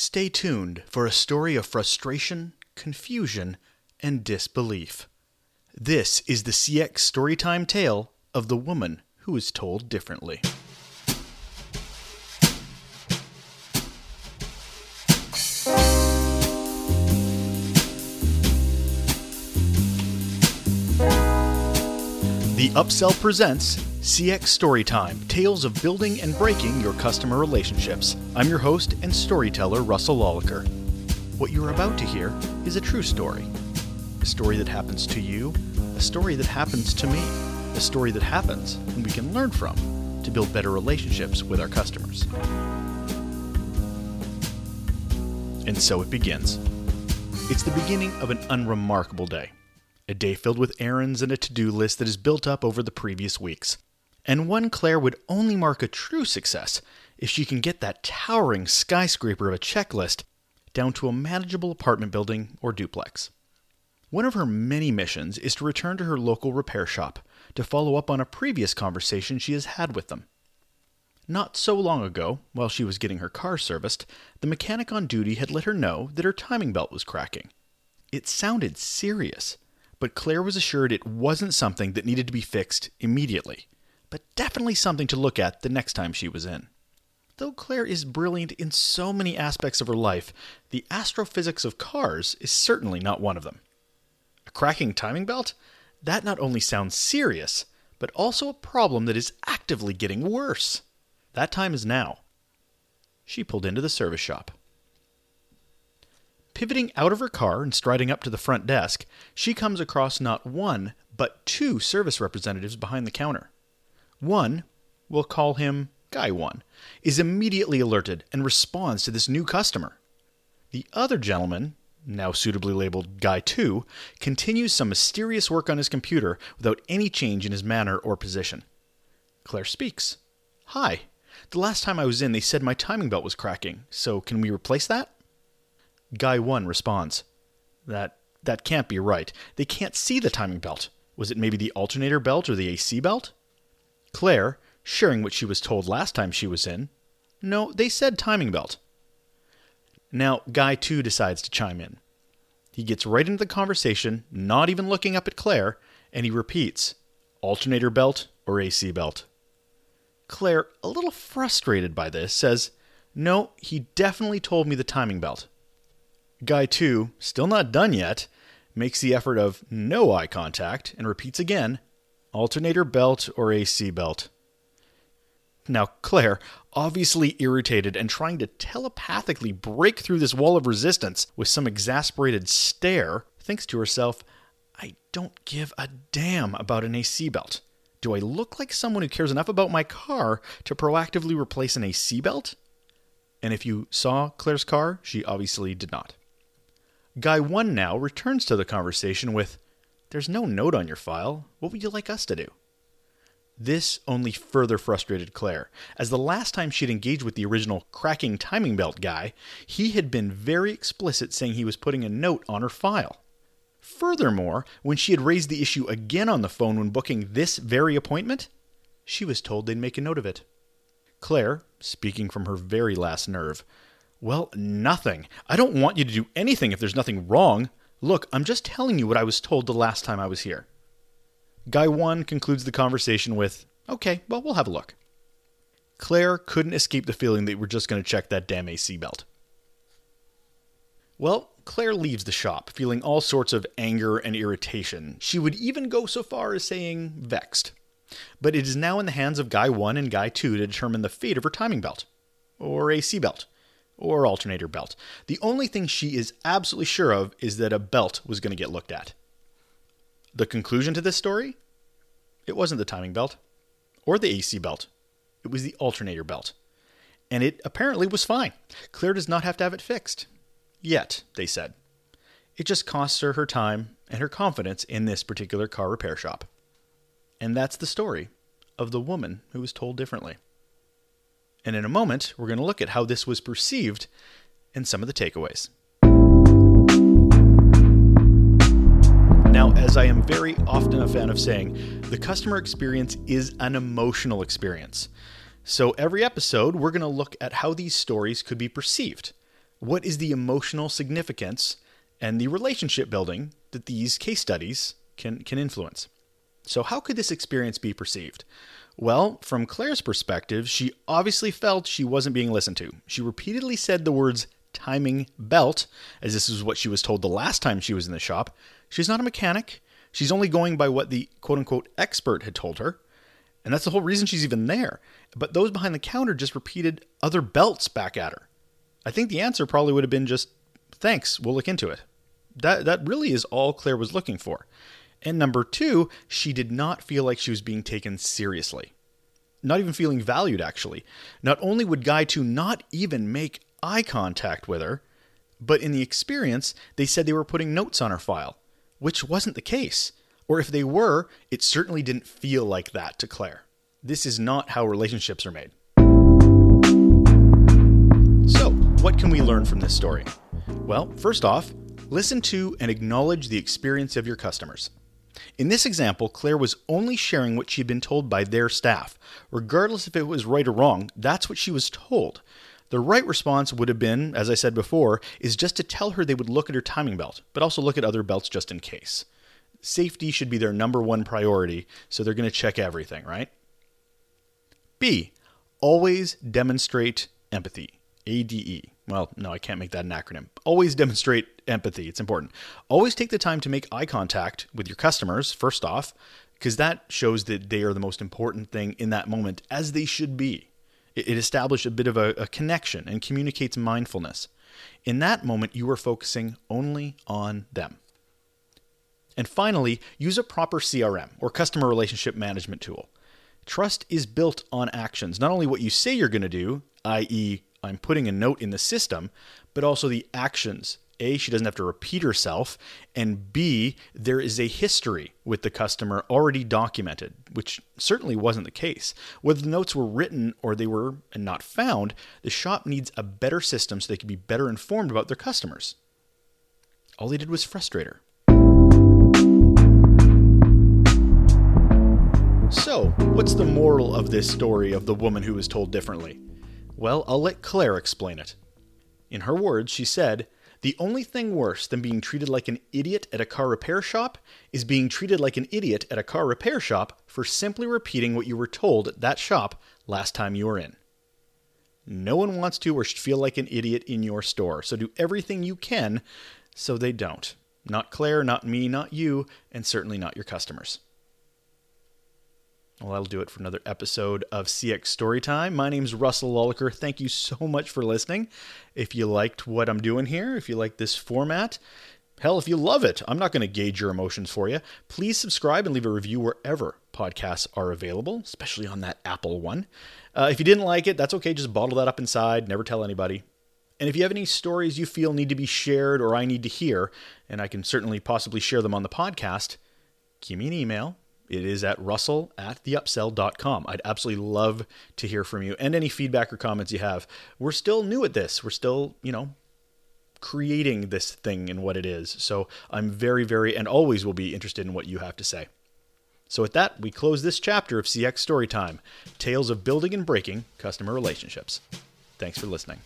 Stay tuned for a story of frustration, confusion, and disbelief. This is the CX Storytime tale of the woman who is told differently. The Upsell presents CX Storytime Tales of Building and Breaking Your Customer Relationships. I'm your host and storyteller, Russell Lolacher. What you're about to hear is a true story. A story that happens to you, a story that happens to me, a story that happens and we can learn from to build better relationships with our customers. And so it begins. It's the beginning of an unremarkable day. A day filled with errands and a to do list that is built up over the previous weeks. And one Claire would only mark a true success if she can get that towering skyscraper of a checklist down to a manageable apartment building or duplex. One of her many missions is to return to her local repair shop to follow up on a previous conversation she has had with them. Not so long ago, while she was getting her car serviced, the mechanic on duty had let her know that her timing belt was cracking. It sounded serious but Claire was assured it wasn't something that needed to be fixed immediately, but definitely something to look at the next time she was in. Though Claire is brilliant in so many aspects of her life, the astrophysics of cars is certainly not one of them. A cracking timing belt? That not only sounds serious, but also a problem that is actively getting worse. That time is now. She pulled into the service shop. Pivoting out of her car and striding up to the front desk, she comes across not one, but two service representatives behind the counter. One, we'll call him Guy 1, is immediately alerted and responds to this new customer. The other gentleman, now suitably labeled Guy 2, continues some mysterious work on his computer without any change in his manner or position. Claire speaks. Hi. The last time I was in, they said my timing belt was cracking, so can we replace that? Guy 1 responds, That that can't be right. They can't see the timing belt. Was it maybe the alternator belt or the AC belt? Claire, sharing what she was told last time she was in, No, they said timing belt. Now, Guy 2 decides to chime in. He gets right into the conversation, not even looking up at Claire, and he repeats, Alternator belt or AC belt? Claire, a little frustrated by this, says, No, he definitely told me the timing belt. Guy 2, still not done yet, makes the effort of no eye contact and repeats again alternator belt or AC belt. Now, Claire, obviously irritated and trying to telepathically break through this wall of resistance with some exasperated stare, thinks to herself, I don't give a damn about an AC belt. Do I look like someone who cares enough about my car to proactively replace an AC belt? And if you saw Claire's car, she obviously did not. Guy 1 now returns to the conversation with, There's no note on your file. What would you like us to do? This only further frustrated Claire, as the last time she'd engaged with the original cracking timing belt guy, he had been very explicit saying he was putting a note on her file. Furthermore, when she had raised the issue again on the phone when booking this very appointment, she was told they'd make a note of it. Claire, speaking from her very last nerve, well, nothing. I don't want you to do anything if there's nothing wrong. Look, I'm just telling you what I was told the last time I was here. Guy 1 concludes the conversation with, Okay, well, we'll have a look. Claire couldn't escape the feeling that we're just going to check that damn AC belt. Well, Claire leaves the shop, feeling all sorts of anger and irritation. She would even go so far as saying vexed. But it is now in the hands of Guy 1 and Guy 2 to determine the fate of her timing belt, or AC belt or alternator belt. The only thing she is absolutely sure of is that a belt was going to get looked at. The conclusion to this story? It wasn't the timing belt or the AC belt, it was the alternator belt. And it apparently was fine. Claire does not have to have it fixed. Yet, they said. It just costs her her time and her confidence in this particular car repair shop. And that's the story of the woman who was told differently. And in a moment, we're going to look at how this was perceived and some of the takeaways. Now, as I am very often a fan of saying, the customer experience is an emotional experience. So, every episode, we're going to look at how these stories could be perceived. What is the emotional significance and the relationship building that these case studies can, can influence? So, how could this experience be perceived? Well, from Claire's perspective, she obviously felt she wasn't being listened to. She repeatedly said the words timing belt, as this is what she was told the last time she was in the shop. She's not a mechanic. She's only going by what the quote unquote expert had told her. And that's the whole reason she's even there. But those behind the counter just repeated other belts back at her. I think the answer probably would have been just, thanks, we'll look into it. That, that really is all Claire was looking for. And number two, she did not feel like she was being taken seriously. Not even feeling valued, actually. Not only would Guy 2 not even make eye contact with her, but in the experience, they said they were putting notes on her file, which wasn't the case. Or if they were, it certainly didn't feel like that to Claire. This is not how relationships are made. So, what can we learn from this story? Well, first off, listen to and acknowledge the experience of your customers. In this example, Claire was only sharing what she had been told by their staff. Regardless if it was right or wrong, that's what she was told. The right response would have been, as I said before, is just to tell her they would look at her timing belt, but also look at other belts just in case. Safety should be their number one priority, so they're going to check everything, right? B. Always demonstrate empathy. ADE. Well, no, I can't make that an acronym. Always demonstrate empathy. It's important. Always take the time to make eye contact with your customers, first off, because that shows that they are the most important thing in that moment, as they should be. It, establishes a bit of a, a connection and communicates mindfulness. In that moment, you are focusing only on them. And finally, use a proper CRM or customer relationship management tool. Trust is built on actions, not only what you say you're going to do, i.e., I'm putting a note in the system, but also the actions a, she doesn't have to repeat herself, and B, there is a history with the customer already documented, which certainly wasn't the case. Whether the notes were written or they were not found, the shop needs a better system so they can be better informed about their customers. All they did was frustrate her. So, what's the moral of this story of the woman who was told differently? Well, I'll let Claire explain it. In her words, she said, the only thing worse than being treated like an idiot at a car repair shop is being treated like an idiot at a car repair shop for simply repeating what you were told at that shop last time you were in. No one wants to or should feel like an idiot in your store, so do everything you can so they don't. Not Claire, not me, not you, and certainly not your customers. Well, that'll do it for another episode of CX Storytime. My name's Russell Lolacher. Thank you so much for listening. If you liked what I'm doing here, if you like this format, hell, if you love it, I'm not going to gauge your emotions for you. Please subscribe and leave a review wherever podcasts are available, especially on that Apple one. Uh, if you didn't like it, that's okay. Just bottle that up inside. Never tell anybody. And if you have any stories you feel need to be shared or I need to hear, and I can certainly possibly share them on the podcast, give me an email it is at russell at theupsell.com. I'd absolutely love to hear from you and any feedback or comments you have. We're still new at this. We're still, you know, creating this thing and what it is. So I'm very, very, and always will be interested in what you have to say. So with that, we close this chapter of CX Storytime Tales of Building and Breaking Customer Relationships. Thanks for listening.